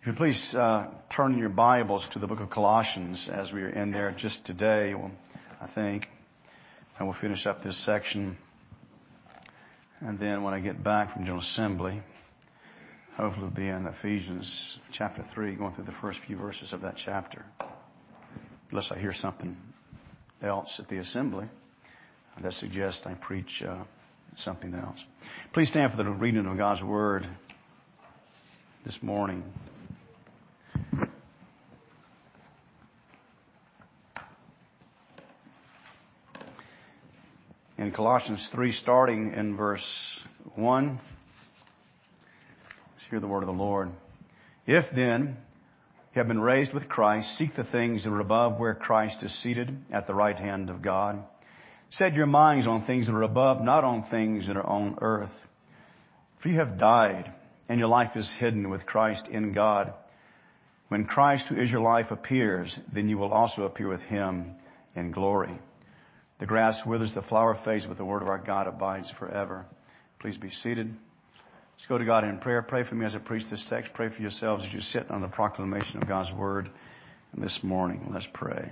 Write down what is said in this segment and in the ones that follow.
If you please uh, turn your Bibles to the book of Colossians as we are in there just today, I think, and we'll finish up this section. And then when I get back from General Assembly, hopefully we'll be in Ephesians chapter 3, going through the first few verses of that chapter. Unless I hear something else at the assembly that suggests I preach uh, something else. Please stand for the reading of God's Word this morning. Colossians 3, starting in verse 1. Let's hear the word of the Lord. If then you have been raised with Christ, seek the things that are above where Christ is seated at the right hand of God. Set your minds on things that are above, not on things that are on earth. For you have died, and your life is hidden with Christ in God. When Christ, who is your life, appears, then you will also appear with him in glory. The grass withers, the flower fades, but the word of our God abides forever. Please be seated. Let's go to God in prayer. Pray for me as I preach this text. Pray for yourselves as you sit on the proclamation of God's word this morning. Let's pray.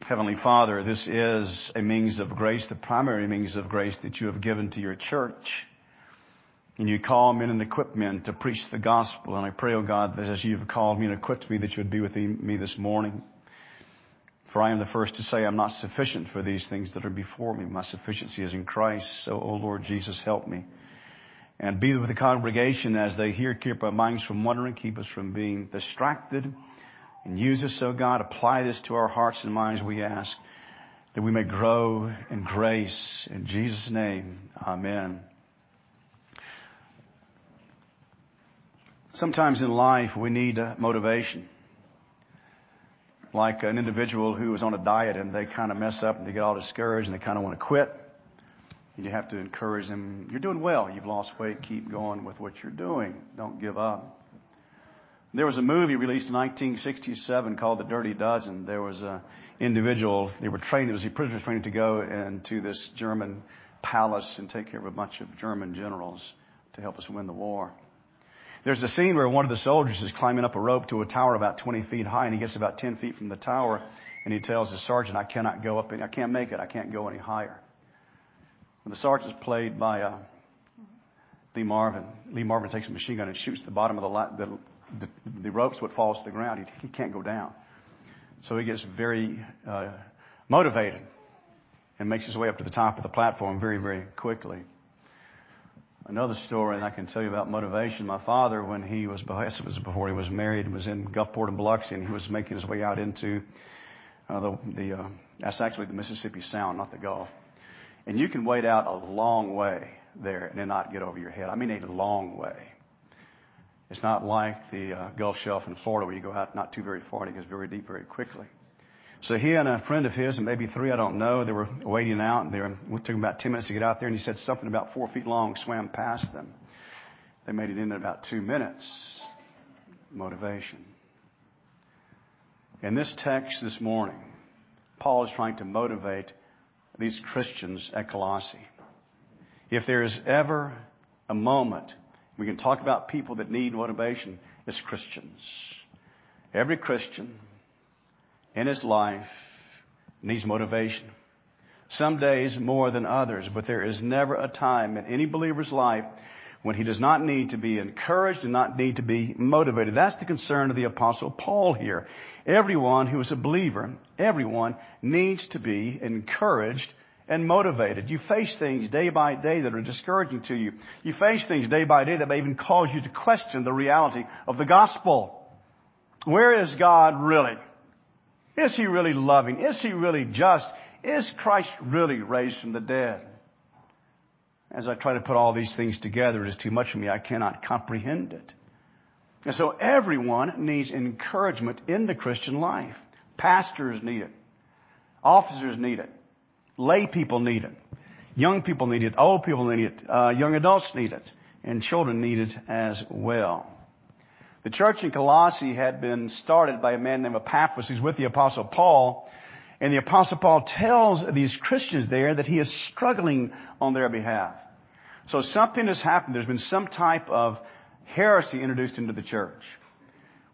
Heavenly Father, this is a means of grace, the primary means of grace that you have given to your church. And you call men and equip men to preach the gospel. And I pray, O oh God, that as you've called me and equipped me, that you would be with me this morning. For I am the first to say I'm not sufficient for these things that are before me. My sufficiency is in Christ. So, O oh Lord Jesus, help me. And be with the congregation as they hear, keep our minds from wandering, keep us from being distracted. And use us, O oh God, apply this to our hearts and minds, we ask, that we may grow in grace. In Jesus' name, Amen. Sometimes in life we need uh, motivation. Like an individual who is on a diet and they kind of mess up and they get all discouraged and they kind of want to quit. And you have to encourage them. You're doing well. You've lost weight. Keep going with what you're doing. Don't give up. There was a movie released in 1967 called The Dirty Dozen. There was an individual, they were trained, it was the prisoners training to go into this German palace and take care of a bunch of German generals to help us win the war. There's a scene where one of the soldiers is climbing up a rope to a tower about 20 feet high, and he gets about 10 feet from the tower, and he tells the sergeant, I cannot go up, any, I can't make it, I can't go any higher. And the sergeant's played by uh, Lee Marvin. Lee Marvin takes a machine gun and shoots the bottom of the, the, the, the ropes, what falls to the ground. He, he can't go down. So he gets very uh, motivated and makes his way up to the top of the platform very, very quickly another story, and I can tell you about motivation. My father, when he was, it was before he was married, was in Gulfport and Biloxi, and he was making his way out into uh, the, the uh, that's actually the Mississippi Sound, not the Gulf. And you can wade out a long way there and then not get over your head. I mean, a long way. It's not like the uh, Gulf Shelf in Florida where you go out not too very far and it gets very deep very quickly. So he and a friend of his, and maybe three, I don't know, they were wading out. And it took about 10 minutes to get out there, and he said something about four feet long swam past them. They made it in in about two minutes. Motivation. In this text this morning, Paul is trying to motivate these Christians at Colossae. If there is ever a moment we can talk about people that need motivation, it's Christians. Every Christian in his life needs motivation. Some days more than others, but there is never a time in any believer's life when he does not need to be encouraged and not need to be motivated. That's the concern of the apostle Paul here. Everyone who is a believer, everyone needs to be encouraged and motivated. You face things day by day that are discouraging to you. You face things day by day that may even cause you to question the reality of the gospel. Where is God really? Is he really loving? Is he really just? Is Christ really raised from the dead? As I try to put all these things together, it is too much for me. I cannot comprehend it. And so everyone needs encouragement in the Christian life. Pastors need it. Officers need it. Lay people need it. Young people need it. Old people need it. Uh, young adults need it. And children need it as well. The church in Colossae had been started by a man named Epaphras who's with the apostle Paul. And the apostle Paul tells these Christians there that he is struggling on their behalf. So something has happened. There's been some type of heresy introduced into the church.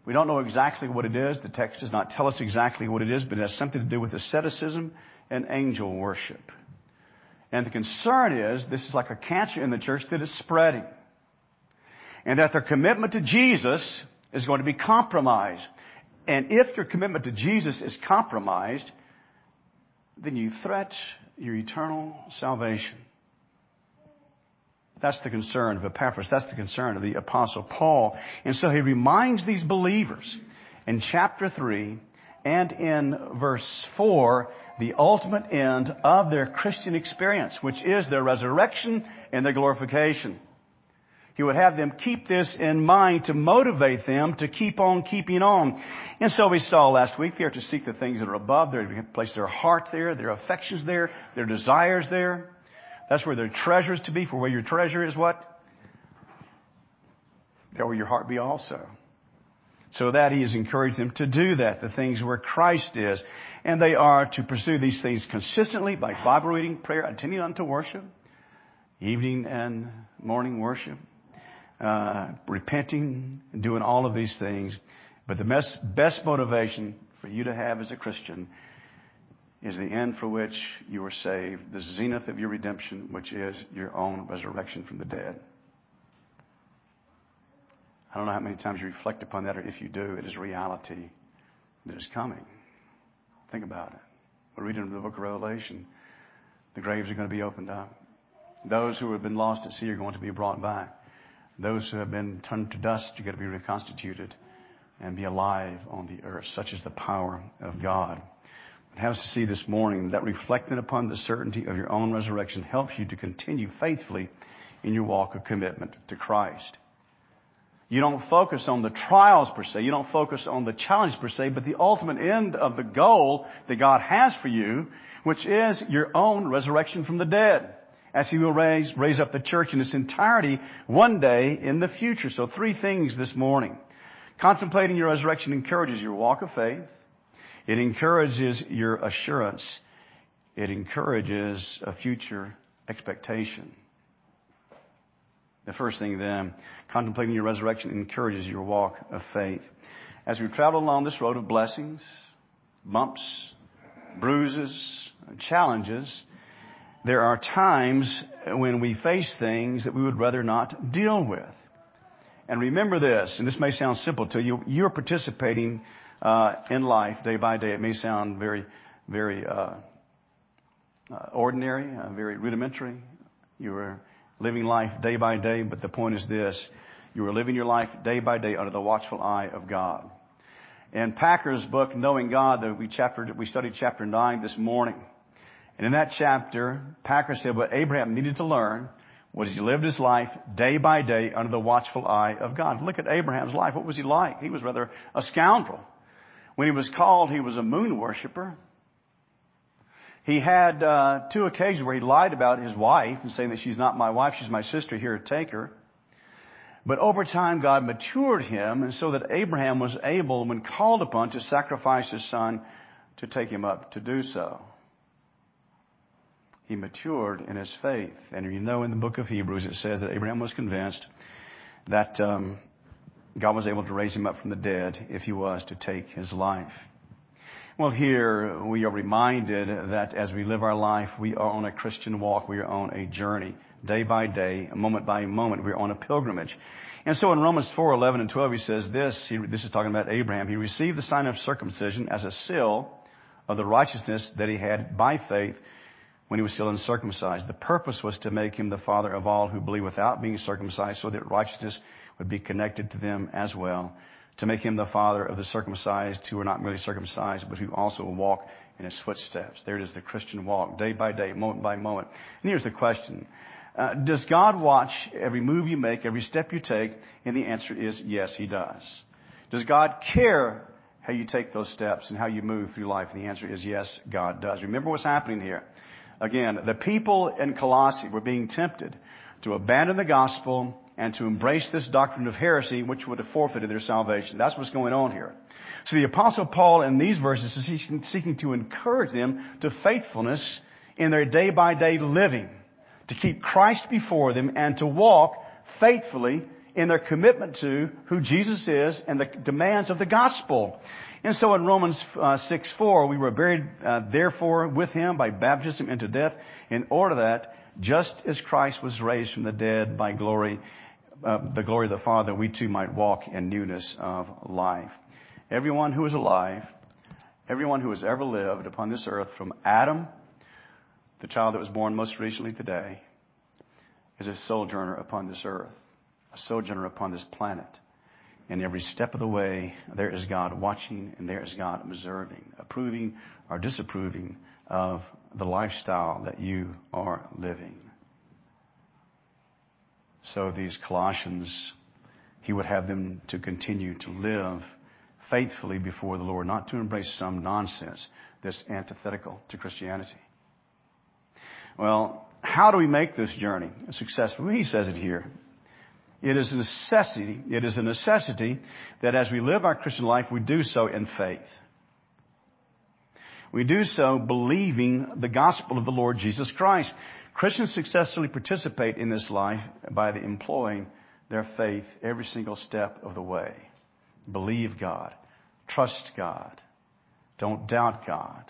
We don't know exactly what it is. The text does not tell us exactly what it is, but it has something to do with asceticism and angel worship. And the concern is this is like a cancer in the church that is spreading. And that their commitment to Jesus is going to be compromised. And if your commitment to Jesus is compromised, then you threat your eternal salvation. That's the concern of Epaphras. That's the concern of the apostle Paul. And so he reminds these believers in chapter 3 and in verse 4 the ultimate end of their Christian experience, which is their resurrection and their glorification. He would have them keep this in mind to motivate them to keep on keeping on. And so we saw last week they are to seek the things that are above. They're to place their heart there, their affections there, their desires there. That's where their treasure is to be. For where your treasure is what? There will your heart be also. So that he has encouraged them to do that, the things where Christ is. And they are to pursue these things consistently by Bible reading, prayer, attending unto worship, evening and morning worship, Uh, repenting, doing all of these things. But the best, motivation for you to have as a Christian is the end for which you are saved, the zenith of your redemption, which is your own resurrection from the dead. I don't know how many times you reflect upon that, or if you do, it is reality that is coming. Think about it. We're reading in the book of Revelation. The graves are going to be opened up. Those who have been lost at sea are going to be brought back. Those who have been turned to dust are going to be reconstituted and be alive on the earth. Such is the power of God. It has to see this morning that reflecting upon the certainty of your own resurrection helps you to continue faithfully in your walk of commitment to Christ. You don't focus on the trials per se. You don't focus on the challenge per se, but the ultimate end of the goal that God has for you, which is your own resurrection from the dead as he will raise, raise up the church in its entirety one day in the future. So three things this morning. Contemplating your resurrection encourages your walk of faith. It encourages your assurance. It encourages a future expectation. The first thing then, contemplating your resurrection encourages your walk of faith. As we travel along this road of blessings, bumps, bruises, challenges, there are times when we face things that we would rather not deal with. And remember this, and this may sound simple to you, you're participating uh, in life day by day. It may sound very, very uh, uh, ordinary, uh, very rudimentary. You are living life day by day, but the point is this. You are living your life day by day under the watchful eye of God. In Packer's book, Knowing God, we, chapter, we studied chapter 9 this morning, in that chapter, Packer said what Abraham needed to learn was he lived his life day by day under the watchful eye of God. Look at Abraham's life. What was he like? He was rather a scoundrel. When he was called, he was a moon worshiper. He had uh, two occasions where he lied about his wife and saying that she's not my wife, she's my sister, here, take her. But over time, God matured him, and so that Abraham was able, when called upon, to sacrifice his son, to take him up to do so he matured in his faith. And you know in the book of Hebrews it says that Abraham was convinced that um, God was able to raise him up from the dead if he was to take his life. Well, here we are reminded that as we live our life, we are on a Christian walk. We are on a journey, day by day, moment by moment. We're on a pilgrimage. And so in Romans 4, 11 and 12, he says this, he, this is talking about Abraham. He received the sign of circumcision as a seal of the righteousness that he had by faith when he was still uncircumcised. The purpose was to make him the father of all who believe without being circumcised so that righteousness would be connected to them as well. To make him the father of the circumcised who are not merely circumcised, but who also walk in his footsteps. There it is, the Christian walk, day by day, moment by moment. And here's the question. Uh, does God watch every move you make, every step you take? And the answer is yes, He does. Does God care how you take those steps and how you move through life? And the answer is yes, God does. Remember what's happening here. Again, the people in Colossae were being tempted to abandon the gospel and to embrace this doctrine of heresy, which would have forfeited their salvation. That's what's going on here. So the apostle Paul in these verses is seeking to encourage them to faithfulness in their day by day living, to keep Christ before them and to walk faithfully in their commitment to who Jesus is and the demands of the gospel. And so in Romans uh, 6 4, we were buried uh, therefore with him by baptism into death, in order that just as Christ was raised from the dead by glory, uh, the glory of the Father, we too might walk in newness of life. Everyone who is alive, everyone who has ever lived upon this earth, from Adam, the child that was born most recently today, is a sojourner upon this earth, sojourner upon this planet. And every step of the way, there is God watching and there is God observing, approving or disapproving of the lifestyle that you are living. So these Colossians, he would have them to continue to live faithfully before the Lord, not to embrace some nonsense that's antithetical to Christianity. Well, how do we make this journey successful? He says it here. It is a necessity, it is a necessity that as we live our Christian life, we do so in faith. We do so believing the gospel of the Lord Jesus Christ. Christians successfully participate in this life by employing their faith every single step of the way. Believe God. Trust God. Don't doubt God.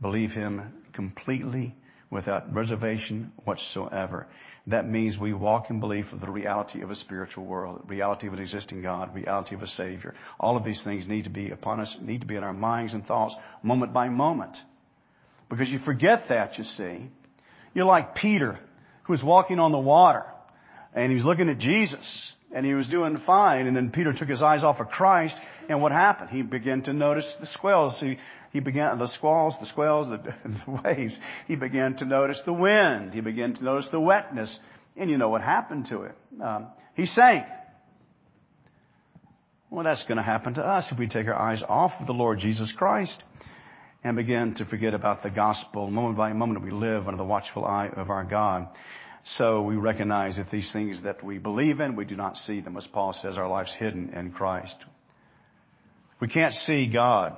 Believe Him completely without reservation whatsoever. That means we walk in belief of the reality of a spiritual world, reality of an existing God, reality of a Savior. All of these things need to be upon us, need to be in our minds and thoughts moment by moment. Because you forget that, you see. You're like Peter, who was walking on the water, and he was looking at Jesus, and he was doing fine, and then Peter took his eyes off of Christ, and what happened? He began to notice the squalls. He, he began, the squalls, the squalls, the, the waves. He began to notice the wind. He began to notice the wetness. And you know what happened to him. Um, he sank. Well, that's going to happen to us if we take our eyes off of the Lord Jesus Christ and begin to forget about the gospel moment by moment we live under the watchful eye of our God. So we recognize that these things that we believe in, we do not see them. As Paul says, our life's hidden in Christ. We can't see God.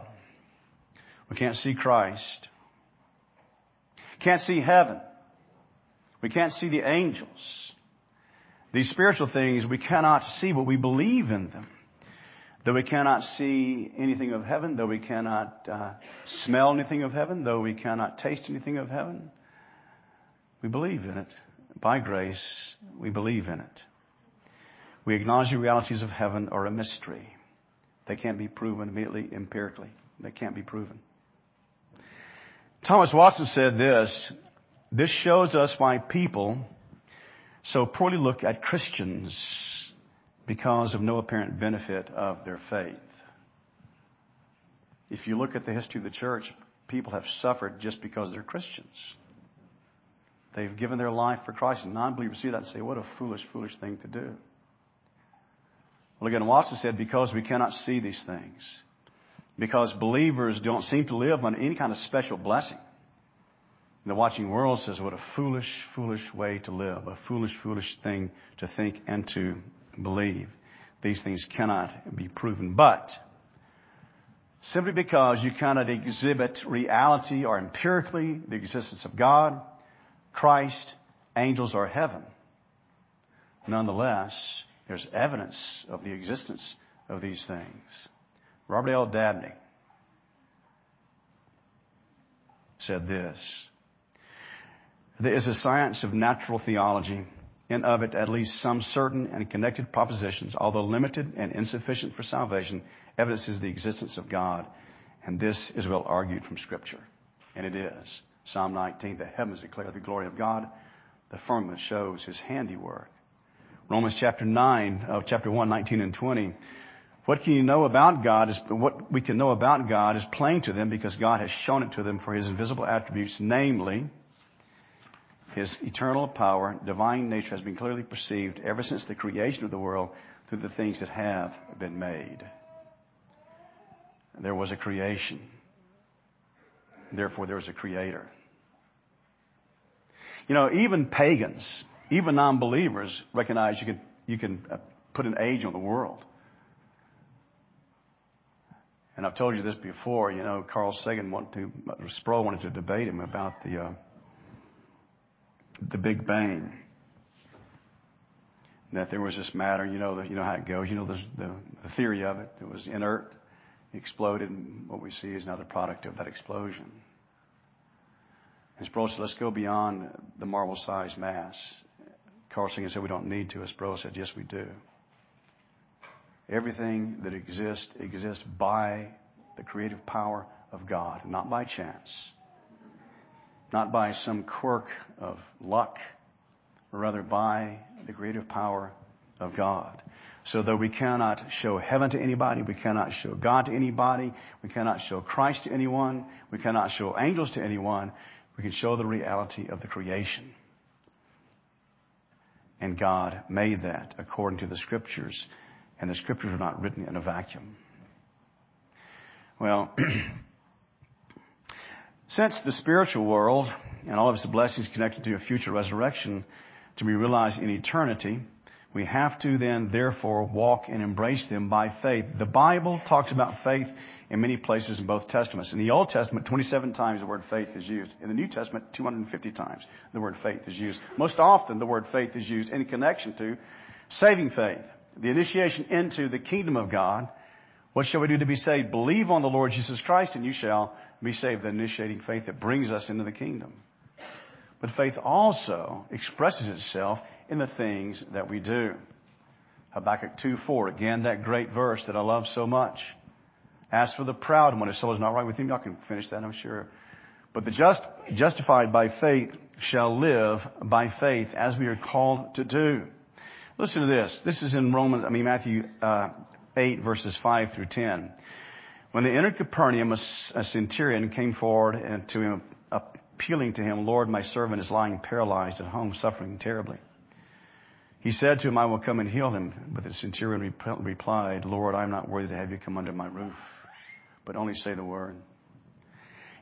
We can't see Christ. Can't see heaven. We can't see the angels. These spiritual things, we cannot see, but we believe in them. Though we cannot see anything of heaven, though we cannot uh, smell anything of heaven, though we cannot taste anything of heaven, we believe in it. By grace, we believe in it. We acknowledge the realities of heaven are a mystery. They can't be proven immediately empirically. They can't be proven. Thomas Watson said this, this shows us why people so poorly look at Christians because of no apparent benefit of their faith. If you look at the history of the church, people have suffered just because they're Christians. They've given their life for Christ, and non-believers see that and say, what a foolish, foolish thing to do. Well, again, Watson said, because we cannot see these things, because believers don't seem to live on any kind of special blessing. The watching world says, what a foolish, foolish way to live, a foolish, foolish thing to think and to believe. These things cannot be proven. But, simply because you cannot exhibit reality or empirically the existence of God, Christ, angels, or heaven, nonetheless, there's evidence of the existence of these things. Robert L. Dabney said this. There is a science of natural theology, and of it at least some certain and connected propositions, although limited and insufficient for salvation, evidences the existence of God. And this is well argued from Scripture. And it is. Psalm 19, the heavens declare the glory of God. The firmament shows his handiwork. Romans chapter 9, of chapter 1, 19 and 20. What can you know about God is, what we can know about God is plain to them because God has shown it to them for his invisible attributes, namely, his eternal power, divine nature has been clearly perceived ever since the creation of the world through the things that have been made. There was a creation. Therefore, there was a creator. You know, even pagans, even non-believers recognize you can you can uh, put an age on the world. And I've told you this before, you know, Carl Sagan wanted to, Sproul wanted to debate him about the, uh, the Big Bang. That there was this matter, you know, the, you know how it goes, you know the, the, the theory of it. It was inert, exploded, and what we see is now the product of that explosion. Sproul said, let's go beyond the marble-sized mass. Carl Sagan said, we don't need to. Sproul said, yes, we do. Everything that exists exists by the creative power of God, not by chance, not by some quirk of luck, but rather by the creative power of God. So though we cannot show heaven to anybody, we cannot show God to anybody, we cannot show Christ to anyone, we cannot show angels to anyone, we can show the reality of the creation. And God made that according to the scriptures and the scriptures are not written in a vacuum. Well, since the spiritual world and all of its blessings connected to a future resurrection to be realized in eternity, we have to then therefore walk and embrace them by faith. The Bible talks about faith in many places in both Testaments. In the Old Testament, 27 times the word faith is used. In the New Testament, 250 times the word faith is used. Most often the word faith is used in connection to saving faith the initiation into the kingdom of God. What shall we do to be saved? Believe on the Lord Jesus Christ and you shall be saved. The initiating faith that brings us into the kingdom. But faith also expresses itself in the things that we do. Habakkuk 2:4, again that great verse that I love so much. As for the proud one, his soul is not right with him. Y'all can finish that, I'm sure. But the just, justified by faith shall live by faith as we are called to do. Listen to this. This is in Romans, I mean Matthew uh, 8 verses 5 through 10. When they entered Capernaum, a, a centurion came forward and to him, appealing to him, Lord, my servant is lying paralyzed at home, suffering terribly. He said to him, I will come and heal him. But the centurion replied, Lord, I am not worthy to have you come under my roof, but only say the word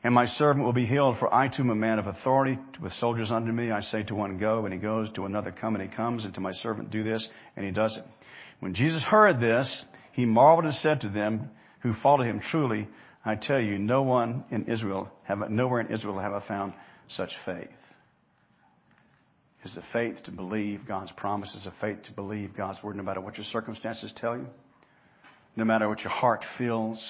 and my servant will be healed, for I too am a man of authority with soldiers under me. I say to one, go, and he goes, to another, come, and he comes, and to my servant, do this, and he does it. When Jesus heard this, he marveled and said to them who followed him, truly, I tell you, no one in Israel have, nowhere in Israel have I found such faith. Is the faith to believe God's promises, a faith to believe God's word no matter what your circumstances tell you, no matter what your heart feels,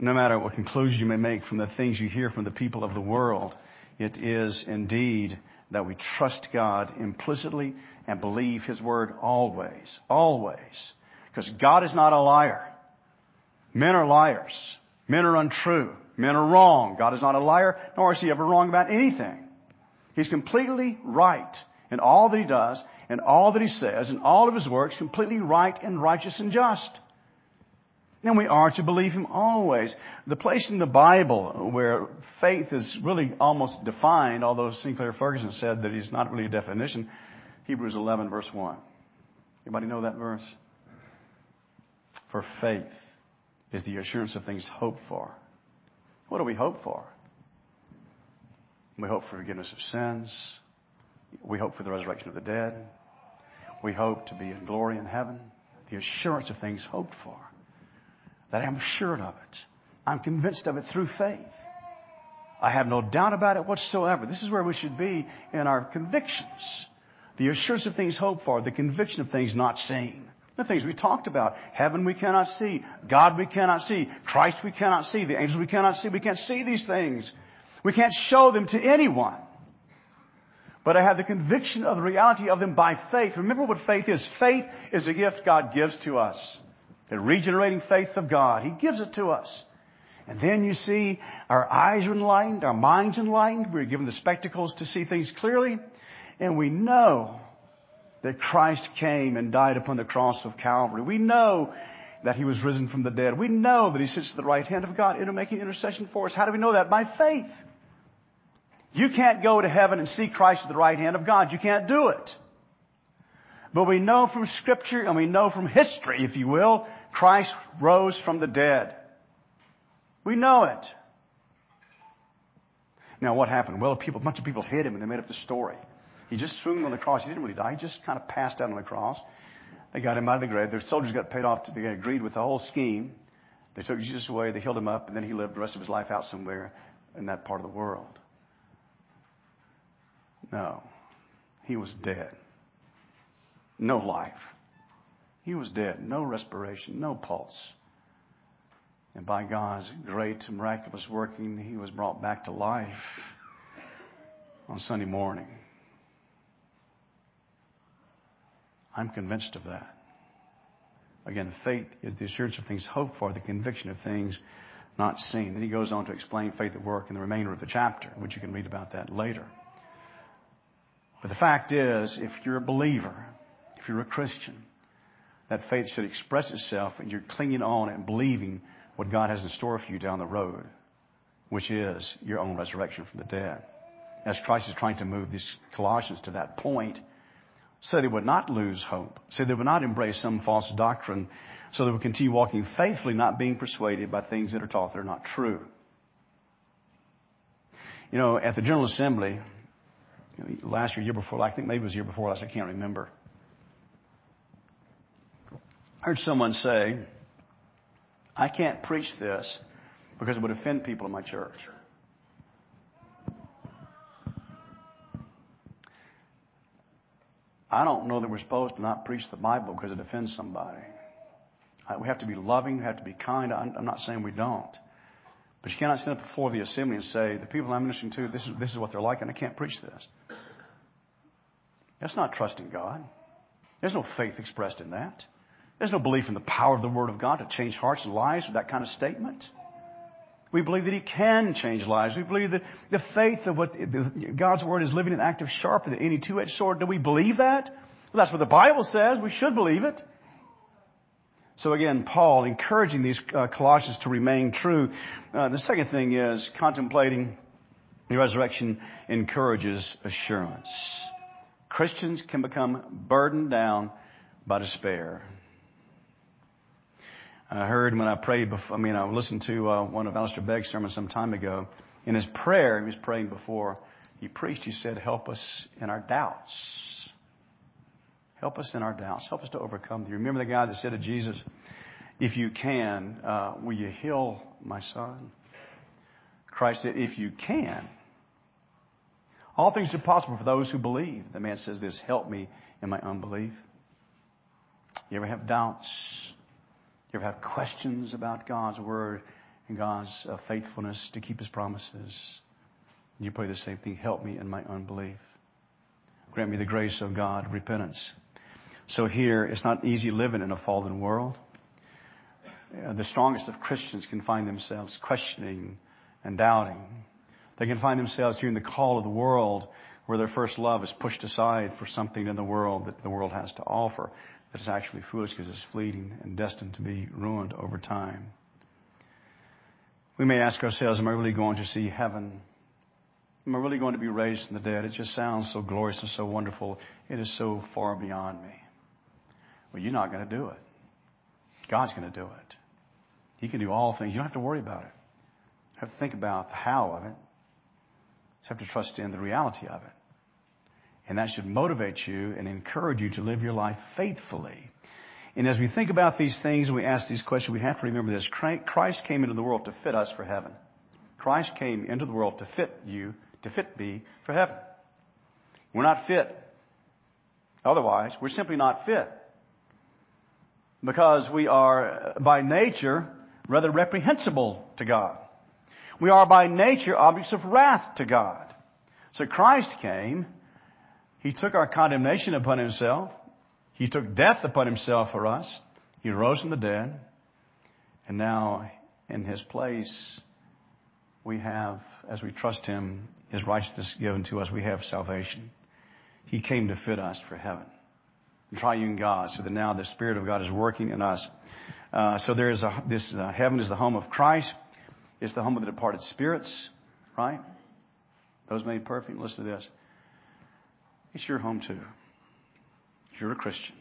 no matter what conclusions you may make from the things you hear from the people of the world, it is indeed that we trust God implicitly and believe His word always, always. Because God is not a liar. Men are liars. Men are untrue. Men are wrong. God is not a liar, nor is He ever wrong about anything. He's completely right in all that He does, and all that He says, and all of His works, completely right and righteous and just. And we are to believe Him always. The place in the Bible where faith is really almost defined, although Sinclair Ferguson said that it's not really a definition, Hebrews 11 verse 1. Anybody know that verse? For faith is the assurance of things hoped for. What do we hope for? We hope for forgiveness of sins. We hope for the resurrection of the dead. We hope to be in glory in heaven. The assurance of things hoped for that I'm sure of it. I'm convinced of it through faith. I have no doubt about it whatsoever. This is where we should be in our convictions. The assurance of things hoped for, the conviction of things not seen. The things we talked about. Heaven we cannot see. God we cannot see. Christ we cannot see. The angels we cannot see. We can't see these things. We can't show them to anyone. But I have the conviction of the reality of them by faith. Remember what faith is. Faith is a gift God gives to us. The regenerating faith of God. He gives it to us. And then you see our eyes are enlightened, our minds enlightened. We're given the spectacles to see things clearly. And we know that Christ came and died upon the cross of Calvary. We know that He was risen from the dead. We know that He sits at the right hand of God, making intercession for us. How do we know that? By faith. You can't go to heaven and see Christ at the right hand of God. You can't do it. But we know from scripture and we know from history, if you will, Christ rose from the dead. We know it. Now what happened? Well, people, a bunch of people hid him and they made up the story. He just swung on the cross. He didn't really die. He just kind of passed out on the cross. They got him out of the grave. Their soldiers got paid off. To, they agreed with the whole scheme. They took Jesus away. They healed him up, and then he lived the rest of his life out somewhere in that part of the world. No, he was dead. No life. He was dead. No respiration. No pulse. And by God's great miraculous working, he was brought back to life on Sunday morning. I'm convinced of that. Again, faith is the assurance of things hoped for, the conviction of things not seen. Then he goes on to explain faith at work in the remainder of the chapter, which you can read about that later. But the fact is, if you're a believer, if you're a Christian, that faith should express itself and you're clinging on and believing what God has in store for you down the road, which is your own resurrection from the dead. As Christ is trying to move these Colossians to that point, so they would not lose hope, so they would not embrace some false doctrine, so they would continue walking faithfully, not being persuaded by things that are taught that are not true. You know, at the General Assembly, last year, year before, I think maybe it was year before last, I can't remember. I heard someone say, I can't preach this because it would offend people in my church. I don't know that we're supposed to not preach the Bible because it offends somebody. Uh, we have to be loving, we have to be kind. I'm not saying we don't. But you cannot stand up before the assembly and say, the people I'm ministering to, this is, this is what they're like, and I can't preach this. That's not trusting God. There's no faith expressed in that. There's no belief in the power of the Word of God to change hearts and lives with that kind of statement. We believe that He can change lives. We believe that the faith of what God's Word is living and active, sharper than any two-edged sword. Do we believe that? Well, that's what the Bible says. We should believe it. So again, Paul encouraging these uh, Colossians to remain true. Uh, the second thing is contemplating the resurrection encourages assurance. Christians can become burdened down by despair. I heard when I prayed before, I mean, I listened to uh, one of Alistair Begg's sermons some time ago. In his prayer, he was praying before he preached, he said, help us in our doubts. Help us in our doubts. Help us to overcome. Do you remember the guy that said to Jesus, if you can, uh, will you heal my son? Christ said, if you can. All things are possible for those who believe. The man says this, help me in my unbelief. You ever have doubts? You ever have questions about God's Word and God's uh, faithfulness to keep His promises? You pray the same thing. Help me in my unbelief. Grant me the grace of God, repentance. So here, it's not easy living in a fallen world. Uh, the strongest of Christians can find themselves questioning and doubting. They can find themselves hearing the call of the world where their first love is pushed aside for something in the world that the world has to offer that is actually foolish because it's fleeting and destined to be ruined over time. We may ask ourselves, am I really going to see heaven? Am I really going to be raised from the dead? It just sounds so glorious and so wonderful. It is so far beyond me. Well, you're not going to do it. God's going to do it. He can do all things. You don't have to worry about it. You have to think about the how of it. Have to trust in the reality of it. And that should motivate you and encourage you to live your life faithfully. And as we think about these things and we ask these questions, we have to remember this. Christ came into the world to fit us for heaven. Christ came into the world to fit you, to fit me for heaven. We're not fit. Otherwise, we're simply not fit. Because we are, by nature, rather reprehensible to God. We are by nature objects of wrath to God. So Christ came he took our condemnation upon himself. He took death upon himself for us. He rose from the dead. And now, in his place, we have, as we trust him, his righteousness given to us. We have salvation. He came to fit us for heaven. Triune God, so that now the Spirit of God is working in us. Uh, so there is a, this uh, heaven is the home of Christ. It's the home of the departed spirits, right? Those made perfect. Listen to this. It's your home too. If you're a Christian,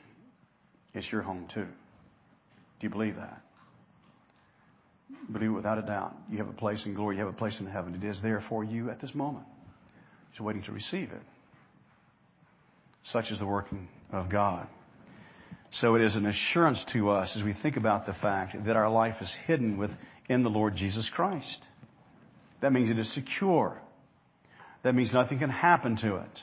it's your home too. Do you believe that? Believe it without a doubt. You have a place in glory. You have a place in heaven. It is there for you at this moment. Just waiting to receive it. Such is the working of God. So it is an assurance to us as we think about the fact that our life is hidden within the Lord Jesus Christ. That means it is secure. That means nothing can happen to it.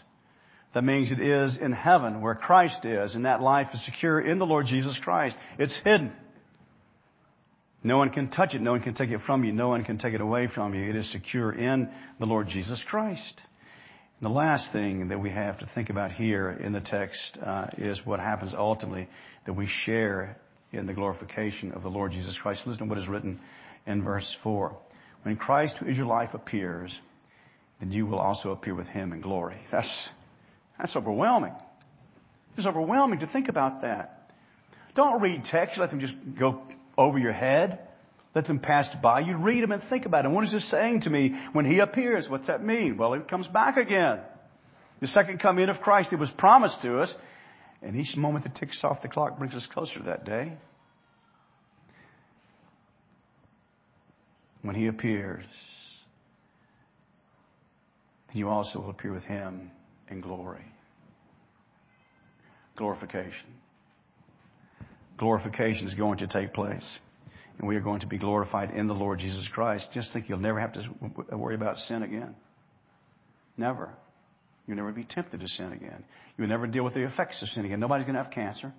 That means it is in heaven where Christ is, and that life is secure in the Lord Jesus Christ. It's hidden. No one can touch it. No one can take it from you. No one can take it away from you. It is secure in the Lord Jesus Christ. The last thing that we have to think about here in the text uh, is what happens ultimately that we share in the glorification of the Lord Jesus Christ. Listen to what is written in verse 4. When Christ, who is your life, appears, then you will also appear with him in glory. That's, that's overwhelming. It's overwhelming to think about that. Don't read text, let them just go over your head. Let them pass by you. Read them and think about them. What is this saying to me when he appears? What's that mean? Well, he comes back again. The second coming of Christ, it was promised to us. And each moment that ticks off the clock brings us closer to that day. When he appears, you also will appear with him in glory. Glorification. Glorification is going to take place and we are going to be glorified in the Lord Jesus Christ. Just think you'll never have to worry about sin again. Never. You'll never be tempted to sin again. You'll never deal with the effects of sin again. Nobody's going to have cancer.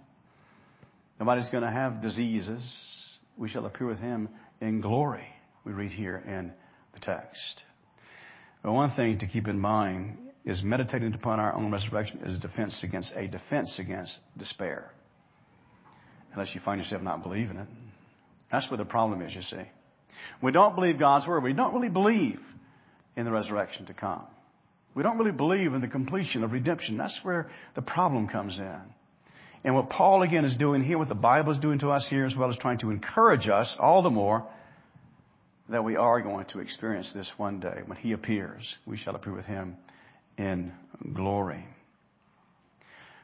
Nobody's going to have diseases. We shall appear with him in glory, we read here in the text. But one thing to keep in mind is meditating upon our own resurrection is a defense against a defense against despair. Unless you find yourself not believing it. That's where the problem is, you see. We don't believe God's Word. We don't really believe in the resurrection to come. We don't really believe in the completion of redemption. That's where the problem comes in. And what Paul again is doing here, what the Bible is doing to us here, as well as trying to encourage us all the more that we are going to experience this one day. When He appears, we shall appear with Him in glory.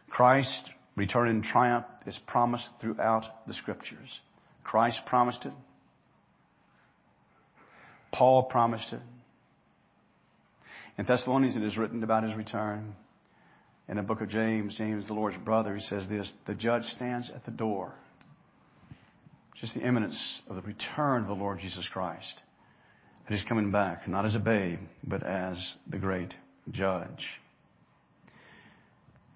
Christ return in triumph is promised throughout the scriptures. Christ promised it. Paul promised it. In Thessalonians, it is written about his return. In the book of James, James, the Lord's brother, he says this The judge stands at the door. Just the imminence of the return of the Lord Jesus Christ. That he's coming back, not as a babe, but as the great judge.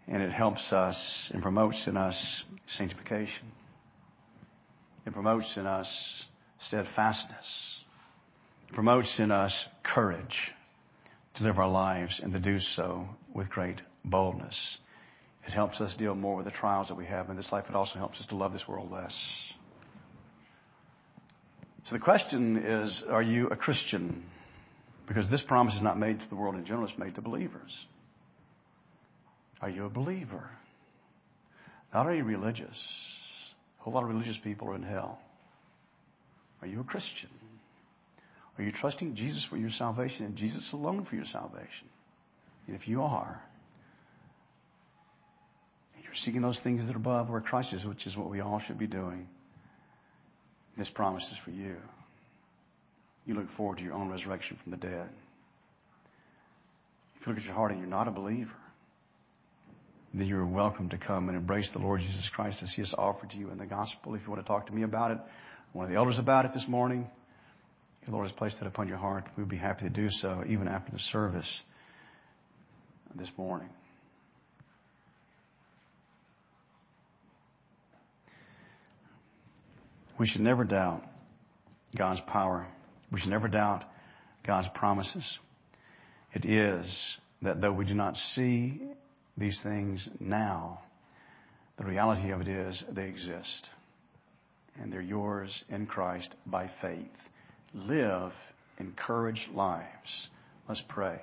And it helps us and promotes in us sanctification. It promotes in us steadfastness. It promotes in us courage to live our lives and to do so with great boldness. It helps us deal more with the trials that we have in this life. It also helps us to love this world less. So the question is, are you a Christian? Because this promise is not made to the world in general, it's made to believers. Are you a believer? Not are you religious? A whole lot of religious people are in hell. Are you a Christian? Are you trusting Jesus for your salvation and Jesus alone for your salvation? And if you are, you're seeking those things that are above where Christ is, which is what we all should be doing, this promise is for you. You look forward to your own resurrection from the dead. If you look at your heart and you're not a believer, then you're welcome to come and embrace the Lord Jesus Christ as He has offered to you in the gospel. If you want to talk to me about it, one of the elders about it this morning, the Lord has placed it upon your heart. We'd be happy to do so even after the service this morning. We should never doubt God's power. We should never doubt God's promises. It is that though we do not see these things now, the reality of it is they exist. And they're yours in Christ by faith. Live encouraged lives. Let's pray.